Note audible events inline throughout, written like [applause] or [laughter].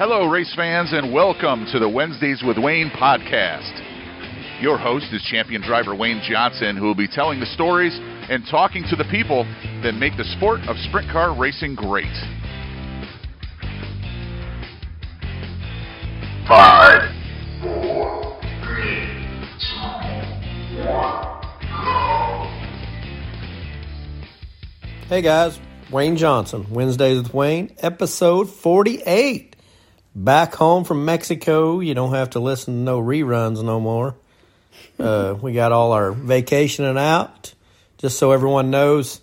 Hello, race fans, and welcome to the Wednesdays with Wayne podcast. Your host is champion driver Wayne Johnson, who will be telling the stories and talking to the people that make the sport of sprint car racing great. Five, four, three, two, one, go. Hey guys, Wayne Johnson, Wednesdays with Wayne, episode 48. Back home from Mexico, you don't have to listen to no reruns no more. Uh, we got all our vacationing out. Just so everyone knows,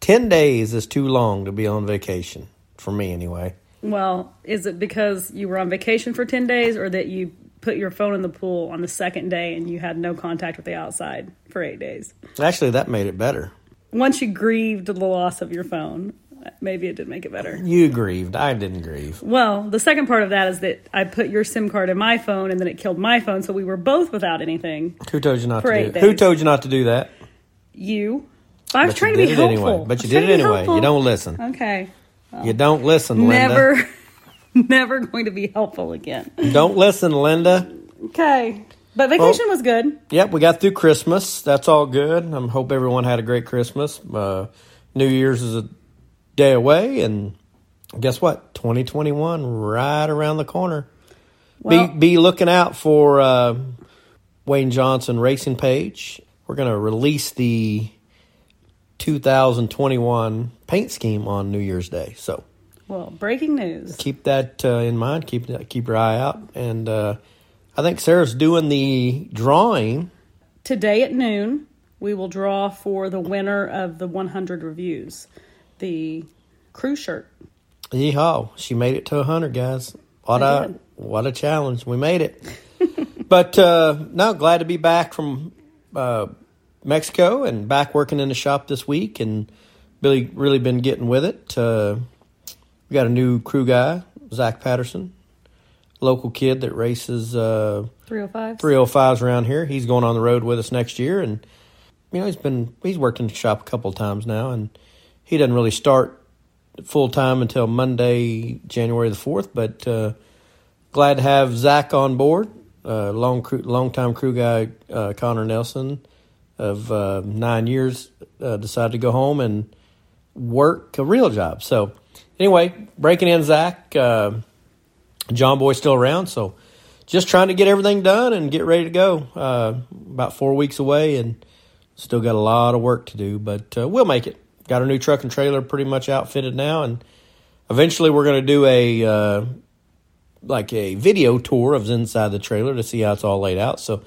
10 days is too long to be on vacation, for me anyway. Well, is it because you were on vacation for 10 days or that you put your phone in the pool on the second day and you had no contact with the outside for eight days? Actually, that made it better. Once you grieved the loss of your phone, maybe it did make it better. You grieved. I didn't grieve. Well, the second part of that is that I put your SIM card in my phone and then it killed my phone, so we were both without anything. Who told you not to do it? Who told you not to do that? You. I was But trying to be helpful. anyway. But you did it anyway. You don't listen. Okay. You don't listen, Linda. Never, [laughs] never going to be helpful again. Don't listen, Linda. Okay. But vacation was good. Yep, we got through Christmas. That's all good. I hope everyone had a great Christmas. Uh, New Year's is a day away, and guess what? 2021 right around the corner. Well- be be looking out for uh, Wayne Johnson Racing page. We're going to release the 2021 paint scheme on New Year's Day. So Well, breaking news. keep that uh, in mind. Keep keep your eye out, and uh, I think Sarah's doing the drawing. Today at noon, we will draw for the winner of the 100 reviews, the crew shirt. Yeehaw! She made it to a 100, guys. What I a did. what a challenge! We made it. [laughs] but uh, no, glad to be back from uh, Mexico and back working in the shop this week, and really really been getting with it. Uh, we got a new crew guy, Zach Patterson, local kid that races uh, 305. 305s around here. He's going on the road with us next year, and you know he's been he's worked in the shop a couple of times now, and he doesn't really start full time until Monday, January the fourth. But uh, glad to have Zach on board. Uh, long crew, long time crew guy uh, Connor Nelson of uh, nine years uh, decided to go home and work a real job. So anyway, breaking in Zach. Uh, John Boy's still around, so just trying to get everything done and get ready to go. Uh, about four weeks away, and still got a lot of work to do, but we'll make it. Got our new truck and trailer pretty much outfitted now, and eventually we're going to do a uh, like a video tour of inside the trailer to see how it's all laid out. So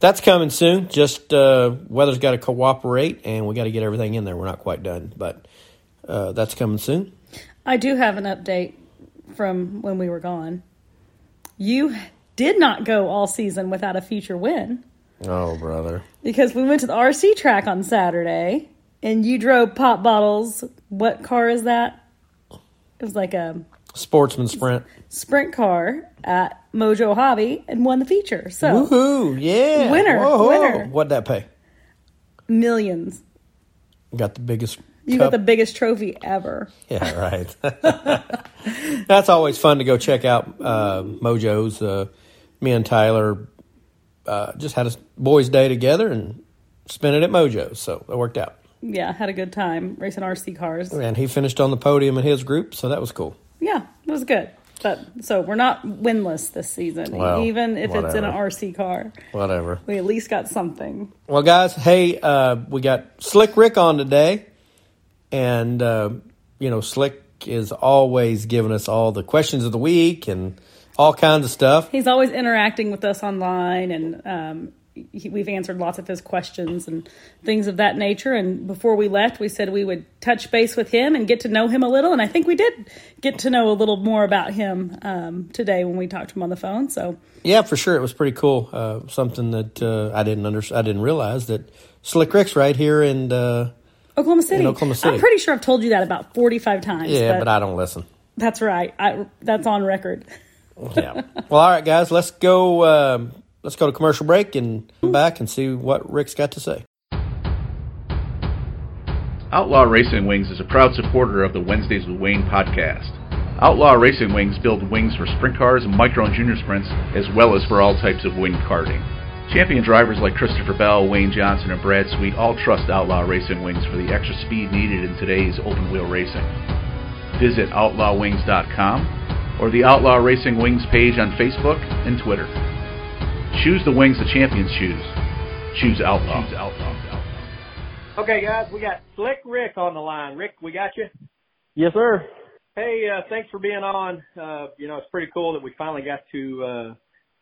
that's coming soon. Just uh, weather's got to cooperate, and we got to get everything in there. We're not quite done, but uh, that's coming soon. I do have an update from when we were gone. You did not go all season without a feature win Oh, brother. because we went to the RC track on Saturday and you drove pop bottles. What car is that? It was like a Sportsman sprint. sprint car at Mojo Hobby and won the feature. So Woohoo! Yeah, Winner, Whoa. winner. What'd that pay? millions. Got the biggest. You cup. got the biggest trophy ever. [laughs] Yeah, right. [laughs] That's always fun to go check out uh, Mojo's. Uh, me and Tyler uh, just had a boys' day together and spent it at Mojo's, so it worked out. Yeah, had a good time racing RC cars. And he finished on the podium in his group, so that was cool. Yeah, it was good. But so we're not winless this season, Well, even if it's in an. RC car. Whatever. We at least got something. Well, guys, hey, uh, we got Slick Rick on today, and uh, you know, Slick is always giving us all the questions of the week and all kinds of stuff. He's always interacting with us online, and um, he, we've answered lots of his questions and things of that nature. And before we left, we said we would touch base with him and get to know him a little. And I think we did get to know a little more about him um, today when we talked to him on the phone. So Yeah, for sure, it was pretty cool. Uh, something that uh, I didn't under- I didn't realize that Slick Rick's right here, and uh, Oklahoma City. Oklahoma City. I'm pretty sure I've told you that about 45 times. yeah, but I don't listen. That's right. I, that's on record. Yeah. well, all right, guys, let's go. Um, let's go to commercial break and come back and see what Rick's got to say. Outlaw Racing Wings is a proud supporter of the Wednesdays with Wayne podcast. Outlaw Racing Wings build wings for sprint cars, micro and junior sprints, as well as for all types of wing karting. Champion drivers like Christopher Bell, Wayne Johnson, and Brad Sweet all trust Outlaw Racing Wings for the extra speed needed in today's open wheel racing. Visit outlawwings.com or the Outlaw Racing Wings page on Facebook and Twitter. Choose the wings the champions choose. Choose Outlaw. Choose Outlaw. Okay, guys, we got Slick Rick on the line. Rick, we got you. Yes, sir. Hey, uh, thanks for being on. Uh, you know, it's pretty cool that we finally got to uh,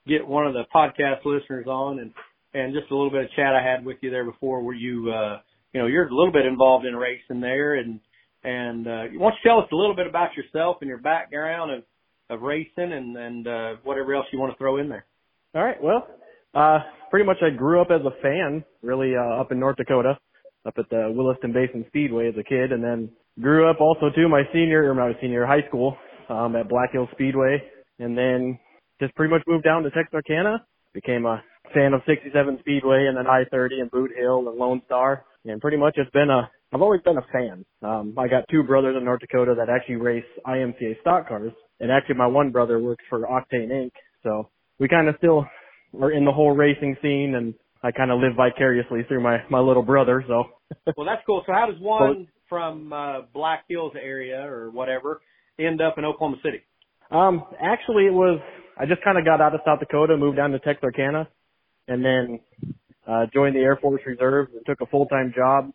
get one of the podcast listeners on, and and just a little bit of chat I had with you there before, where you, uh, you know, you're a little bit involved in racing there, and and uh, why don't you tell us a little bit about yourself and your background of of racing, and and uh, whatever else you want to throw in there. All right. Well, uh, pretty much I grew up as a fan, really uh, up in North Dakota up at the Williston Basin Speedway as a kid, and then grew up also too my senior or my senior high school um, at Black Hills Speedway, and then just pretty much moved down to Texarkana. Became a fan of 67 Speedway and then I-30 and Boot Hill and Lone Star, and pretty much it's been a I've always been a fan. Um, I got two brothers in North Dakota that actually race IMCA stock cars, and actually my one brother works for Octane Ink So we kind of still are in the whole racing scene and I kind of live vicariously through my my little brother. So. [laughs] well, that's cool. So how does one from uh, Black Hills area or whatever end up in Oklahoma City? Um, actually, it was I just kind of got out of South Dakota, moved down to Texarkana, and then uh, joined the Air Force Reserve and took a full time job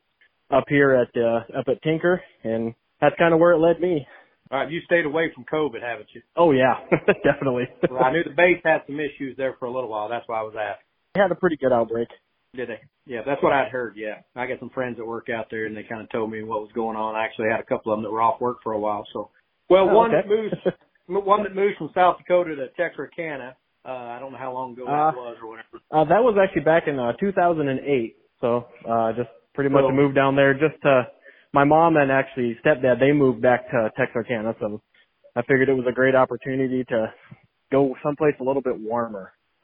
up here at uh, up at Tinker, and that's kind of where it led me. All right, you stayed away from COVID, haven't you? Oh yeah, [laughs] definitely. well, I knew the base had some issues there for a little while. That's why I was asking They had a pretty good outbreak. Did they? Yeah, that's what I'd heard. Yeah, I got some friends that work out there, and they kind of told me what was going on. I actually had a couple of them that were off work for a while. So, well, oh, one okay. that moves, one that moves from South Dakota to Texarkana. Uh, I don't know how long ago that uh, was or whatever. Uh, that was actually back in uh, 2008. So, uh, just pretty much moved down there just to. My mom and actually stepdad they moved back to Texarkana, so I figured it was a great opportunity to go someplace a little bit warmer. [laughs]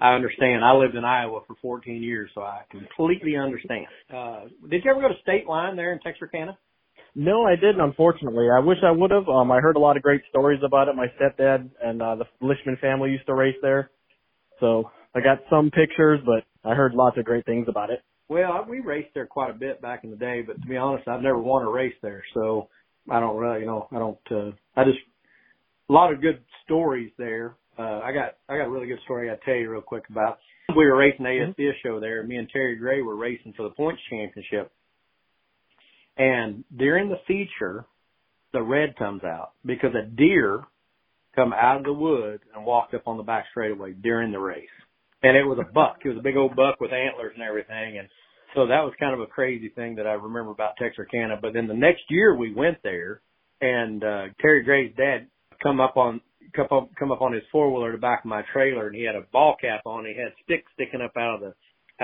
I understand. I lived in Iowa for 14 years, so I completely understand. Uh, did you ever go to State Line there in Texarkana? No, I didn't. Unfortunately, I wish I would have. Um, I heard a lot of great stories about it. My stepdad and uh, the Lishman family used to race there, so I got some pictures, but I heard lots of great things about it. Well, we raced there quite a bit back in the day, but to be honest, I've never won a race there, so I don't really, you know, I don't. uh I just a lot of good stories there. Uh, I got I got a really good story I got to tell you real quick about. We were racing the ASCS show there. Me and Terry Gray were racing for the points championship, and during the feature, the red comes out because a deer come out of the woods and walked up on the back straightaway during the race. And it was a buck. It was a big old buck with antlers and everything. And so that was kind of a crazy thing that I remember about Texarkana. But then the next year we went there and, uh, Terry Gray's dad come up on, come up, come up on his four wheeler to back of my trailer and he had a ball cap on. He had sticks sticking up out of the,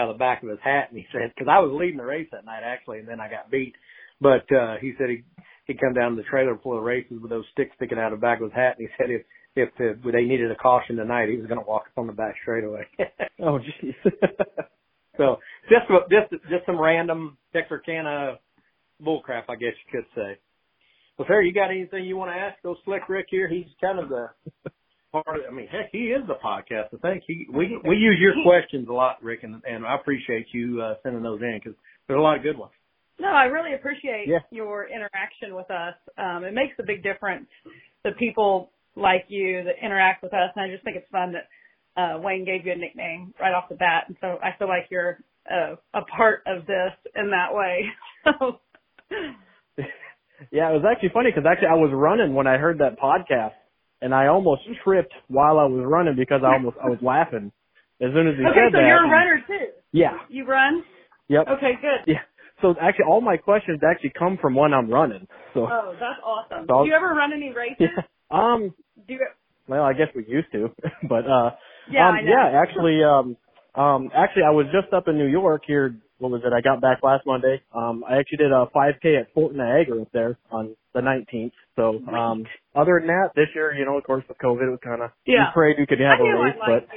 out of the back of his hat. And he said, cause I was leading the race that night actually, and then I got beat. But, uh, he said he, he'd come down to the trailer before the races with those sticks sticking out of the back of his hat. And he said if, if uh, they needed a caution tonight, he was going to walk up on the back straightaway. [laughs] Oh, jeez. [laughs] so just just just some random Texarkana bullcrap, I guess you could say. Well, Terry, you got anything you want to ask? Go Slick Rick here. He's kind of the [laughs] part. Of, I mean, heck, he is the podcast. I think he we we use your questions a lot, Rick, and and I appreciate you uh, sending those in because there's a lot of good ones. No, I really appreciate Yeah. your interaction with us. Um, it makes a big difference that people like you that interact with us, and I just think it's fun that uh, Wayne gave you a nickname right off the bat, and so I feel like you're a, a part of this in that way. So, [laughs] yeah, it was actually funny because actually I was running when I heard that podcast, and I almost tripped while I was running because I almost I was laughing as soon as he okay, said so that. Okay, so you're a runner too. Yeah. You run? Yep. Okay, good. Yeah. So actually, all my questions actually come from when I'm running. So. Oh, that's awesome. So- Do you ever run any races? [laughs] Yeah. Um. Do you? Well, I guess we used to, [laughs] but uh. Yeah, um. Yeah, actually, um, um, actually, I was just up in New York here. What was it? I got back last Monday. Um, I actually did a 5K at Fort Niagara up there on the 19th. So, um, other than that, this year, you know, of course, with COVID, it was kind of Yeah. we prayed we could have I a race, but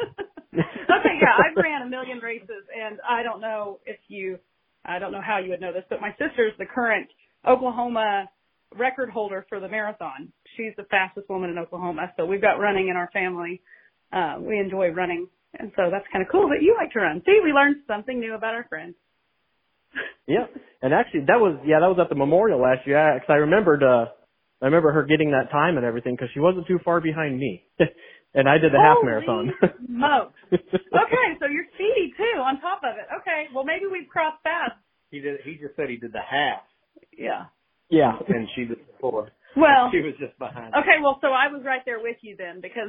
[laughs] okay, yeah, I've ran a million races, and I don't know if you, I don't know how you would know this, but my sister's the current Oklahoma record holder for the marathon. She's the fastest woman in Oklahoma. So we've got running in our family. Uh, we enjoy running. And so that's kind of cool that you like to run. See, we learned something new about our friends. [laughs] Yeah, and actually that was yeah that was at the memorial last year. Because I remembered uh I remember her getting that time and everything because she wasn't too far behind me, [laughs] and I did the half marathon. [laughs] smokes. Okay, so you're speedy too on top of it. Okay, well maybe we've crossed paths. He did. He just said he did the half, Yeah. yeah. and she did the four. Well, She was just behind. okay, well so I was right there with you then because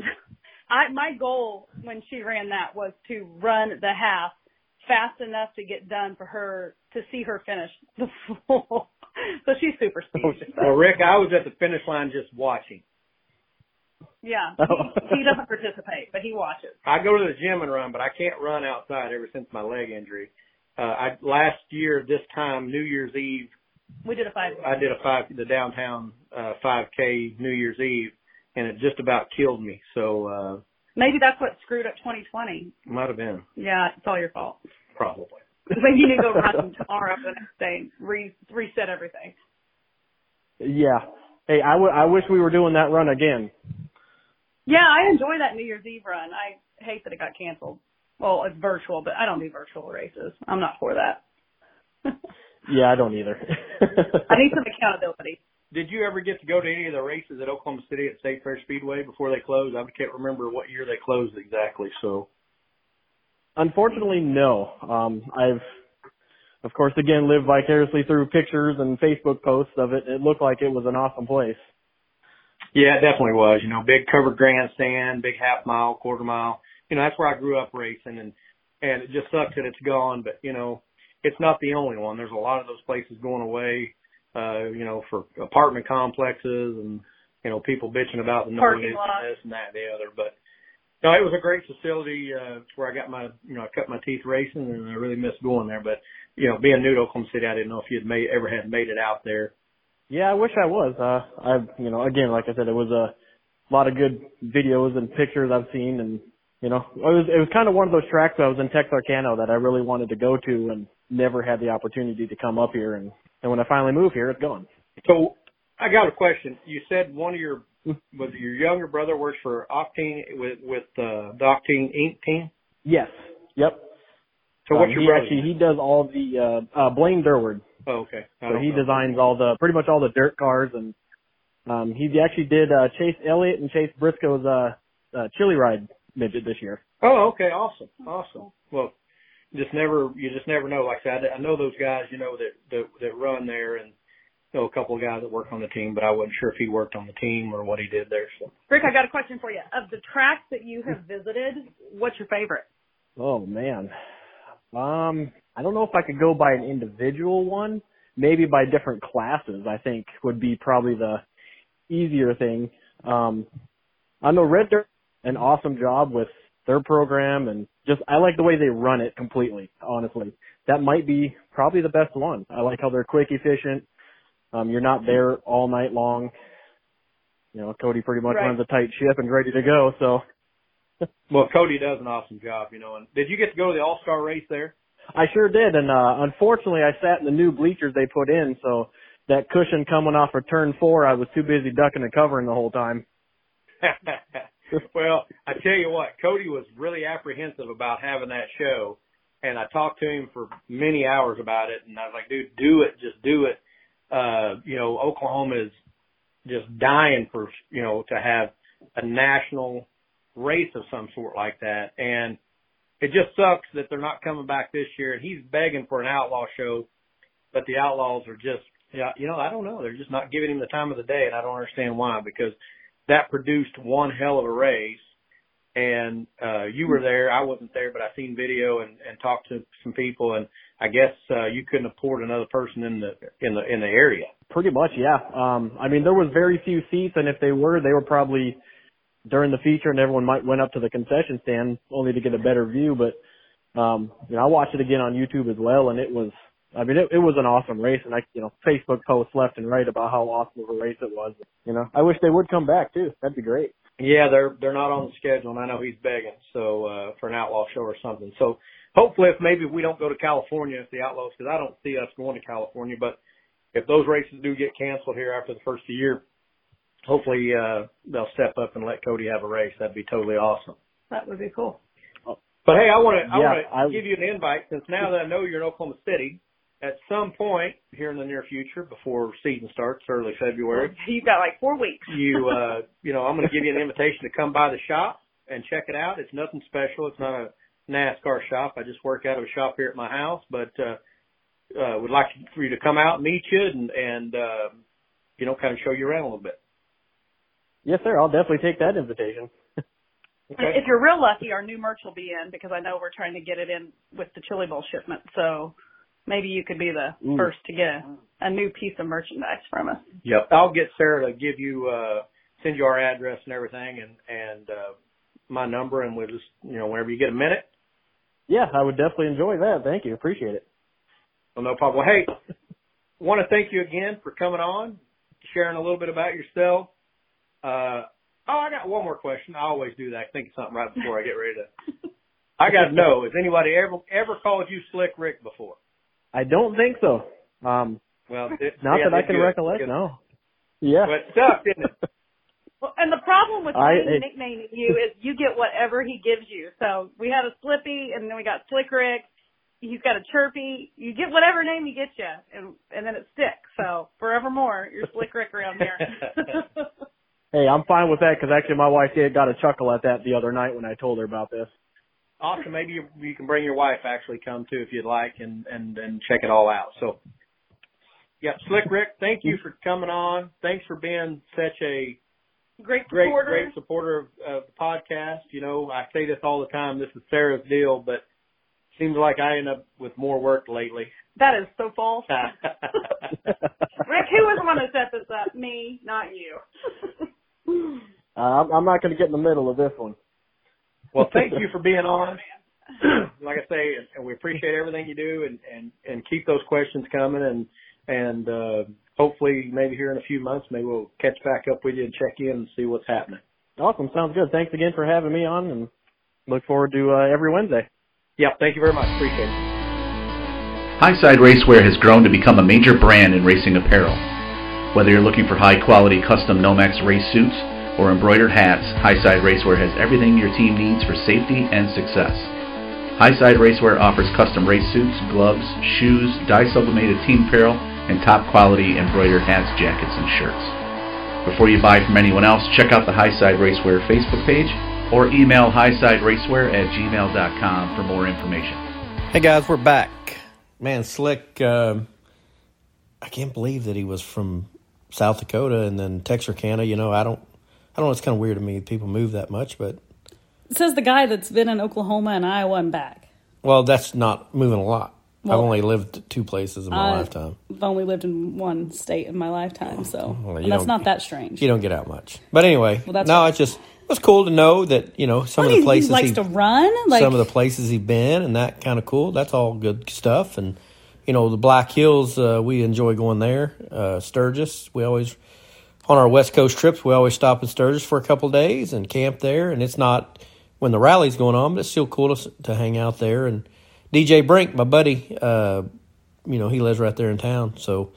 I my goal when she ran that was to run the half fast enough to get done for her to see her finish [laughs] the full. so she's super speedy. Well, Rick, I was at the finish line just watching. Yeah. Oh. [laughs] He, he doesn't participate, but he watches. I go to the gym and run, but I can't run outside ever since my leg injury. Uh, I last year this time New Year's Eve We did a five. I did a five the downtown uh 5K New Year's Eve, and it just about killed me. So uh Maybe that's what screwed up 2020. might have been Yeah, it's all your fault. probably. [laughs] Maybe you need to go [laughs] run tomorrow the next day, re- reset everything. Yeah. Hey, I, w- I wish we were doing that run again. Yeah, I enjoy that New Year's Eve run. I hate that it got canceled. Well, it's virtual, but I don't do virtual races. I'm not for that. [laughs] Yeah, I don't either. I need some accountability. Did you ever get to go to any of the races at Oklahoma City at State Fair Speedway before they closed? I can't remember what year they closed exactly. So Unfortunately, no. Um, I've, of course, again lived vicariously through pictures and Facebook posts of it. It looked like it was an awesome place. yeah, it definitely was. You know, big covered grandstand, big half mile, quarter mile. You know, that's where I grew up racing, and and it just sucks that it's gone. But you know, it's not the only one. There's a lot of those places going away. Uh, you know, for apartment complexes and you know people bitching about the noise and this and that and the other. But no, it was a great facility. Uh, where I got my you know I cut my teeth racing, and I really missed going there. But you know, being new to Oklahoma City, I didn't know if you'd made ever had made it out there. Yeah, I wish I was. Uh, I've, you know, again, like I said, it was a lot of good videos and pictures I've seen, and you know, it was it was kind of one of those tracks I was in Texarkana that I really wanted to go to and never had the opportunity to come up here, and and when I finally move here, it's gone. So I got a question. You said one of your was your younger brother works for Octane with with uh, the Octane Ink team. Yes. Yep. So what's Um, your he brother? actually he does all the uh, uh Blaine Durward. oh, okay. I So he know. designs all the pretty much all the dirt cars and um he actually did uh Chase Elliott and Chase Briscoe's uh, uh chili ride midget this year. Oh, okay. Awesome. Awesome. Well, just never you just never know. Like I said, I know those guys. You know that that, that run there and. Know a couple of guys that work on the team, but I wasn't sure if he worked on the team or what he did there. So Rick, I got a question for you. Of the tracks that you have visited, what's your favorite? Oh man. Um I don't know if I could go by an individual one. Maybe by different classes I think would be probably the easier thing. Um I know Red Dirt an awesome job with their program and just I like the way they run it completely, honestly. That might be probably the best one. I like how they're quick, efficient. Um you're not there all night long. You know, Cody pretty much Right. runs a tight ship and ready to go, so [laughs] Well, Cody does an awesome job, you know. And did you get to go to the All Star race there? I sure did, and uh unfortunately, I sat in the new bleachers they put in, so that cushion coming off of turn four, I was too busy ducking and covering the whole time. [laughs] [laughs] well, I tell you what, Cody was really apprehensive about having that show, and I talked to him for many hours about it, and I was like, dude, do it, just do it. Uh, you know, Oklahoma is just dying for you know to have a national race of some sort like that, and it just sucks that they're not coming back this year. And he's begging for an outlaw show, but the outlaws are just, yeah, you know, I don't know. They're just not giving him the time of the day, and I don't understand why. Because that produced one hell of a race, and uh, you were there. I wasn't there, but I seen video and, and talked to some people, and I guess uh, you couldn't afford another person in the in the in the area. Pretty much, yeah. Um I mean there was very few seats and if they were, they were probably during the feature and everyone might went up to the concession stand only to get a better view, but um you know, I watched it again on YouTube as well and it was I mean it, it was an awesome race and I you know, Facebook posts left and right about how awesome of a race it was. You know, I wish they would come back too. That'd be great. Yeah, they're they're not on the schedule, and I know he's begging so uh, for an outlaw show or something. So hopefully, if maybe we don't go to California, if the outlaws, because I don't see us going to California, but if those races do get canceled here after the first of the year, hopefully uh, they'll step up and let Cody have a race. That'd be totally awesome. That would be cool. But hey, I want to I Yeah, want to give you an invite since now that I know you're in Oklahoma City. At some point here in the near future, before season starts, early February, [laughs] You've got like four weeks. [laughs] you uh you know i'm going to give you an invitation to come by the shop and check it out it's nothing special it's not a nascar shop i just work out of a shop here at my house but uh uh would like for you to come out and meet you and and uh you know kind of show you around a little bit Yes, sir. I'll definitely take that invitation. [laughs] okay If you're real lucky, our new merch will be in because I know we're trying to get it in with the Chili Bowl shipment. So maybe you could be the Ooh. first to get a, a new piece of merchandise from us. yep i'll get sarah to give you uh send you our address and everything and and uh my number and we'll just you know whenever you get a minute Yeah, I would definitely enjoy that. Thank you. Appreciate it. Well, no problem. Well, hey, [laughs] want to thank you again for coming on, sharing a little bit about yourself. Uh, oh, I got one more question. I always do that. I think of something right before I get ready to. [laughs] I got to know: Has anybody ever ever called you Slick Rick before? I don't think so. Um, Well, it, not yeah, that I can recollect. Good. No. Yeah. But it's tough, isn't it? [laughs] Well, and the problem with I- Wayne it- nicknaming you is you get whatever he gives you. So we had a Slippy, and then we got Slick Rick. He's got a Chirpy. You get whatever name he gets you, and and then it sticks. So forevermore, you're Slick Rick around here. [laughs] [laughs] Hey, I'm fine with that because actually my wife did got a chuckle at that the other night when I told her about this. Awesome. Maybe you, you can bring your wife actually come too if you'd like and and and check it all out. So, yeah, Slick Rick, thank you for coming on. Thanks for being such a Great great, supporter. great supporter of, of the podcast. You know, I say this all the time. This is Sarah's deal, but seems like I end up with more work lately. That is so false. [laughs] Rick, who was the one that set this up? Me, not you. Uh, I'm, I'm not going to get in the middle of this one. Thank you for being on. [clears throat] like I say, and we appreciate everything you do, and and and keep those questions coming, and and uh, hopefully maybe here in a few months, maybe we'll catch back up with you and check in and see what's happening. Awesome. Sounds good. Thanks again for having me on and look forward to uh, every Wednesday. Yeah, thank you very much. Appreciate it. Highside Racewear has grown to become a major brand in racing apparel. Whether you're looking for high quality custom Nomex race suits or embroidered hats, Highside Racewear has everything your team needs for safety and success. Highside Racewear offers custom race suits, gloves, shoes, dye sublimated team apparel, and top quality embroidered hats, jackets, and shirts. Before you buy from anyone else, check out the Highside Racewear Facebook page or email highsideracewear at gmail.com for more information. Hey guys, we're back. Man, Slick, um I can't believe that he was from South Dakota and then Texarkana. You know, I don't, I don't know. It's kind of weird to me people move that much, but Says the guy that's been in Oklahoma and Iowa and back. well, that's not moving a lot. Well, I've only lived two places in my I- lifetime. I've only lived in one state in my lifetime, so Well, that's don't- that strange. You don't get out much. But anyway, Well, that's no, right. it's just it was cool to know that you know some of the places he likes he- to run. Like some of the places he's been, and that kind of cool. That's all good stuff. And you know, the Black Hills, uh, we enjoy going there. Uh, Sturgis, we always on our West Coast trips, we always stop in Sturgis for a couple of days and camp there. And it's not when the rally's going on, but it's still cool to, to hang out there. And DJ Brink, my buddy, uh, you know, he lives right there in town, so.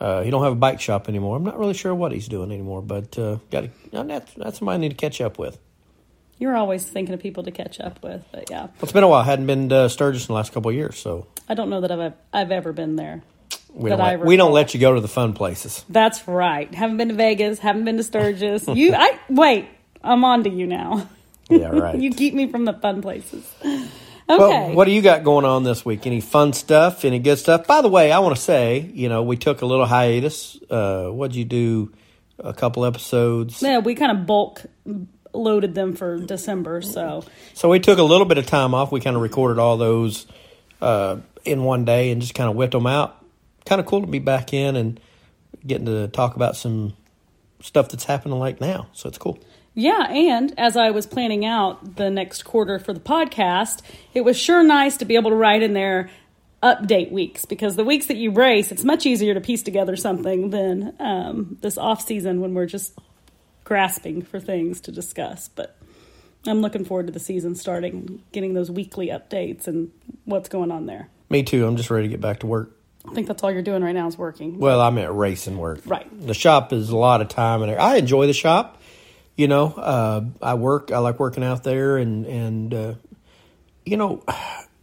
Uh, he don't have a bike shop anymore. I'm not really sure what he's doing anymore, but uh, got that's that's somebody I need to catch up with. you're always thinking of people to catch up with, but yeah, Well, it's been a while. I hadn't been to Sturgis in the last couple of years, so I don't know that I've I've ever been there. We That don't, I let, we don't let you go to the fun places. That's right. Haven't been to Vegas. Haven't been to Sturgis. You, I wait. I'm on to you now. Yeah, right. [laughs] you keep me from the fun places. Okay. Well, what do you got going on this week? Any fun stuff? Any good stuff? By the way, I want to say, you know, we took a little hiatus. Uh, what'd you do? A couple episodes. yeah, we kind of bulk loaded them for December, so So we took a little bit of time off. We kind of recorded all those uh, in one day and just kind of whipped them out. Kind of cool to be back in and getting to talk about some stuff that's happening like now. So it's cool. Yeah, and as I was planning out the next quarter for the podcast, it was sure nice to be able to write in there update weeks because the weeks that you race, it's much easier to piece together something than um, this off season when we're just grasping for things to discuss. But I'm looking forward to the season starting getting those weekly updates and what's going on there. Me too. I'm just ready to get back to work. I think that's all you're doing right now is working. Well, I meant racing work. Right. The shop is a lot of time, and I enjoy the shop. You know, uh, I work. I like working out there, and and uh, you know,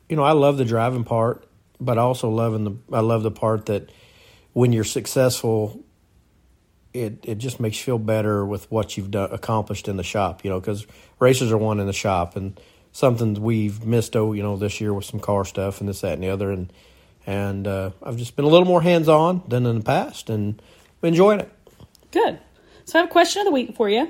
you know, I love the driving part, but I also loving the. I love the part that when you're successful, it it just makes you feel better with what you've done accomplished in the shop. You know, because races are won in the shop, and something we've missed. Oh, you know, this year with some car stuff and this, that, and the other, and and uh, I've just been a little more hands on than in the past, and enjoying it. Good. So I have a question of the week for you.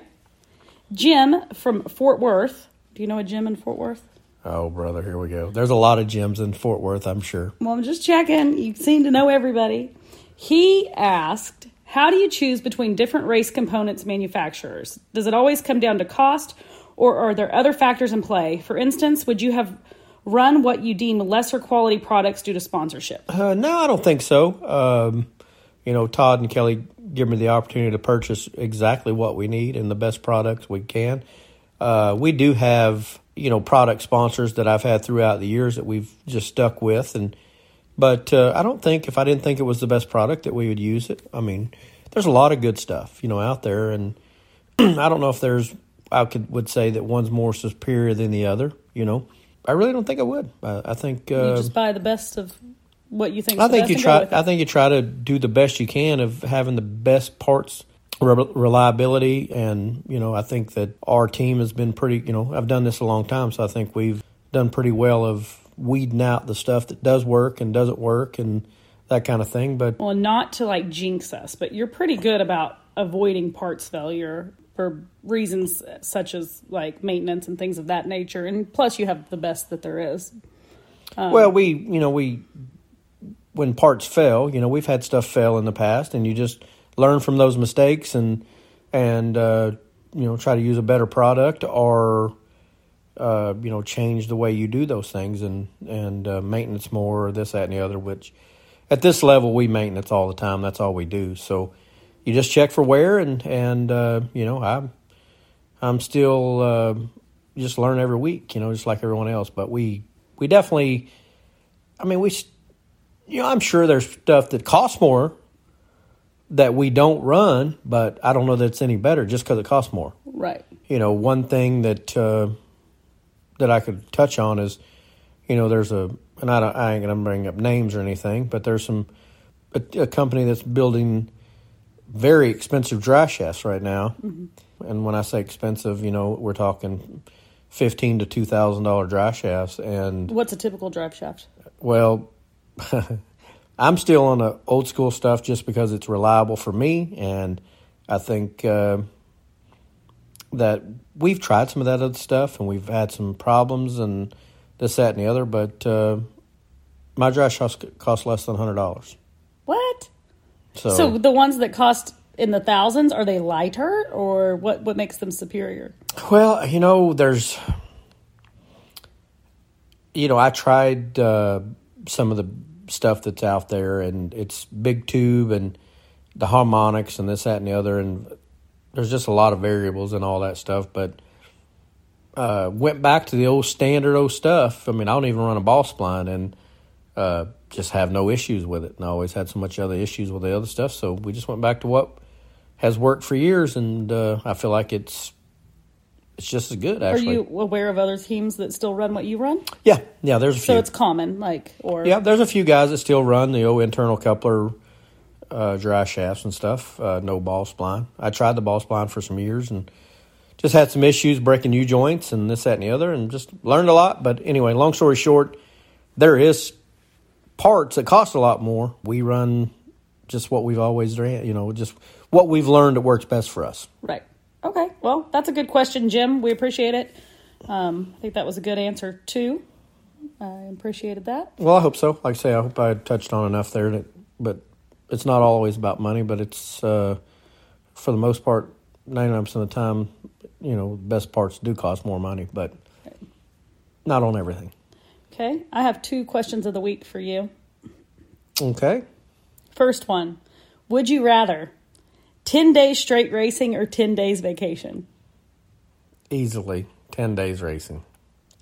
Jim from Fort Worth. Do you know a gym in Fort Worth? Oh, brother, here we go. There's a lot of gyms in Fort Worth, I'm sure. Well, I'm just checking. You seem to know everybody. He asked, How do you choose between different race components manufacturers? Does it always come down to cost, or are there other factors in play? For instance, would you have run what you deem lesser quality products due to sponsorship? Uh, no, I don't think so. Um, you know, Todd and Kelly give me the opportunity to purchase exactly what we need and the best products we can. Uh, we do have you know product sponsors that I've had throughout the years that we've just stuck with, and but uh, I don't think if I didn't think it was the best product that we would use it. I mean, there's a lot of good stuff you know out there, and [clears throat] I don't know if there's I could would say that one's more superior than the other. You know, I really don't think I would. I, I think uh, you just buy the best of what you think. I think best you try. I think you try to do the best you can of having the best parts re- reliability, and you know, I think that our team has been pretty. You know, I've done this a long time, so I think we've done pretty well of weeding out the stuff that does work and doesn't work, and that kind of thing. But well, not to like jinx us, but you're pretty good about avoiding parts failure for reasons such as like maintenance and things of that nature. And plus, you have the best that there is. well, we you know we when parts fail, you know, we've had stuff fail in the past, and you just learn from those mistakes and and uh, you know try to use a better product or uh, you know change the way you do those things and and uh, maintenance more or this that and the other. Which at this level we maintenance all the time. That's all we do. So you just check for wear and and uh, you know I'm I'm still uh, just learn every week. You know, just like everyone else. But we we definitely. I mean, we, you know, I'm sure there's stuff that costs more that we don't run, but I don't know that it's any better just because it costs more. Right. You know, one thing that uh, that I could touch on is, you know, there's a, and I, don't, I ain't gonna bring up names or anything, but there's some a, a company that's building very expensive drive shafts right now, and when I say expensive, you know, we're talking fifteen to two thousand dollar drive shafts, and What's a typical drive shaft? well, [laughs] I'm still on the old school stuff just because it's reliable for me, and I think uh, that we've tried some of that other stuff, and we've had some problems and this, that, and the other. But uh, my drive shafts cost less than hundred dollars. So, So the ones that cost in the thousands are they lighter or what? What makes them superior? Well, you know, there's, you know, I tried uh, some of the stuff that's out there, and it's big tube and the harmonics and this, that, and the other, and there's just a lot of variables and all that stuff. But uh, went back to the old standard old stuff. I mean, I don't even run a ball spline, and uh, just have no issues with it. And I always had so much other issues with the other stuff, so we just went back to what has worked for years, and uh, I feel like it's it's just as good. Actually, Are you aware of other teams that still run what you run? Yeah, yeah. There's a few. So it's common, like or yeah, there's a few guys that still run the old internal coupler uh, drive shafts and stuff. Uh, no ball spline. I tried the ball spline for some years and just had some issues breaking U joints and this, that, and the other, and just learned a lot. But anyway, long story short, there is parts that cost a lot more. We run just what we've always ran. You know, just what we've learned that works best for us. right. Okay, well that's a good question, Jim. We appreciate it. Um, I think that was a good answer too. I appreciated that. Well, I hope so. Like I say, I hope I touched on enough there. That, but it's not always about money, but it's uh, for the most part, ninety nine percent of the time, you know, the best parts do cost more money, but not on everything. Okay, I have two questions of the week for you. Okay. First one: Would you rather ten days straight racing or ten days vacation? Easily ten days racing.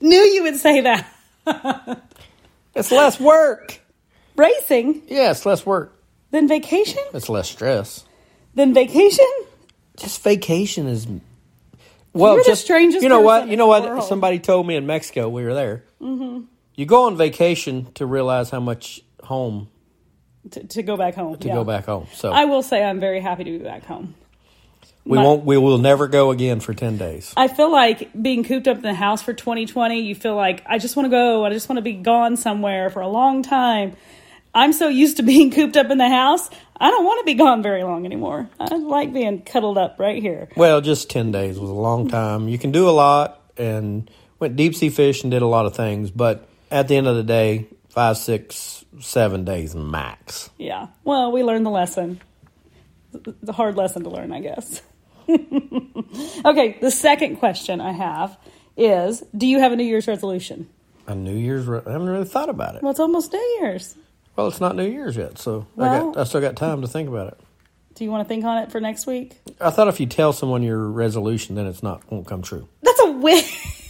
Knew you would say that. [laughs] It's less work. Racing, Yeah, it's less work. Than vacation, It's less stress. Than vacation. Just vacation is. Well, You're the just strangest You know what? You know what? Somebody told me in Mexico. We were there. Mm-hmm. You go on vacation to realize how much home To, to go back home. to yeah. go back home. So I will say I'm very happy to be back home. we my- won't. We will never go again for ten days. I feel like being cooped up in the house for 2020, you feel like I just want to go. I just want to be gone somewhere for a long time. I'm so used to [laughs] being cooped up in the house. I don't want to be gone very long anymore. I like being cuddled up right here. Well, just ten days was a long time. You can do a lot and went deep sea fish and did a lot of things, but at the end of the day, five, six, seven days max. Yeah. Well, we learned the lesson. The hard lesson to learn, I guess. [laughs] okay, the second question I have is Do you have a New Year's resolution? A New Year's. Re- I haven't really thought about it. Well, it's almost New Year's. Well, it's not New Year's yet, so I Well- got. I still got time to think about it. Do you want to think on it for next week? I thought if you tell someone your resolution, then it's not won't come true. That's a wish.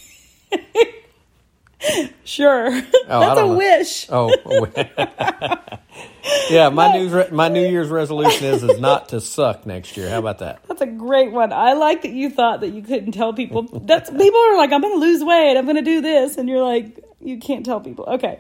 [laughs] [laughs] sure. Oh, I [laughs] That's a know. wish. Oh, [laughs] yeah. My new re- my New Year's resolution is is not to suck next year. How about that? That's a great one. I like that you thought that you couldn't tell people. That's people are like, I'm going to lose weight. I'm going to do this, and you're like, you can't tell people. Okay.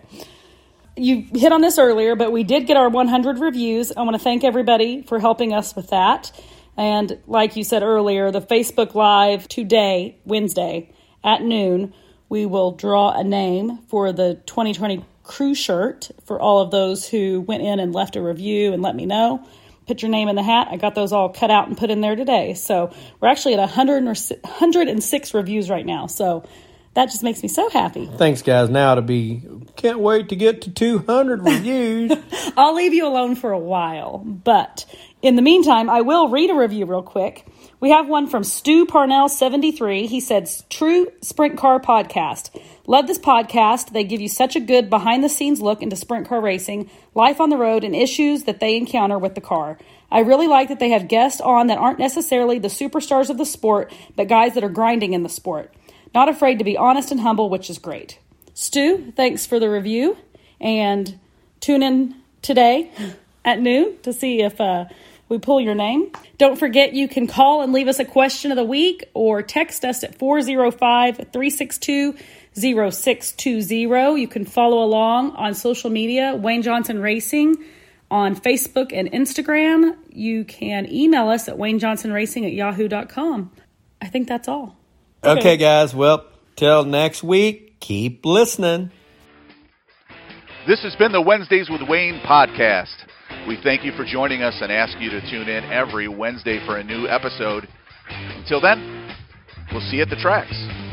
You hit on this earlier, but we did get our 100 reviews. I want to thank everybody for helping us with that. And like you said earlier, the Facebook Live today, Wednesday at noon, we will draw a name for the 2020 crew shirt for all of those who went in and left a review and let me know. Put your name in the hat. I got those all cut out and put in there today. So we're actually at 100 or 106 reviews right now. So that just makes me so happy. Thanks, guys. Now to be can't wait to get to 200 reviews. [laughs] I'll leave you alone for a while. But in the meantime, I will read a review real quick. We have one from Stu Parnell 73. He said, True Sprint Car Podcast. Love this podcast. They give you such a good behind the scenes look into sprint car racing, life on the road, and issues that they encounter with the car. I really like that they have guests on that aren't necessarily the superstars of the sport, but guys that are grinding in the sport. Not afraid to be honest and humble, which is great. Stu, thanks for the review. And tune in today [laughs] at noon to see if uh, we pull your name. Don't forget you can call and leave us a question of the week or text us at 405 362 0620. You can follow along on social media, Wayne Johnson Racing on Facebook and Instagram. You can email us at waynejohnsonracing at yahoo.com. I think that's all. okay, guys. Well, till next week. Keep listening. This has been the Wednesdays with Wayne podcast. We thank you for joining us and ask you to tune in every Wednesday for a new episode. Until then, we'll see you at the tracks.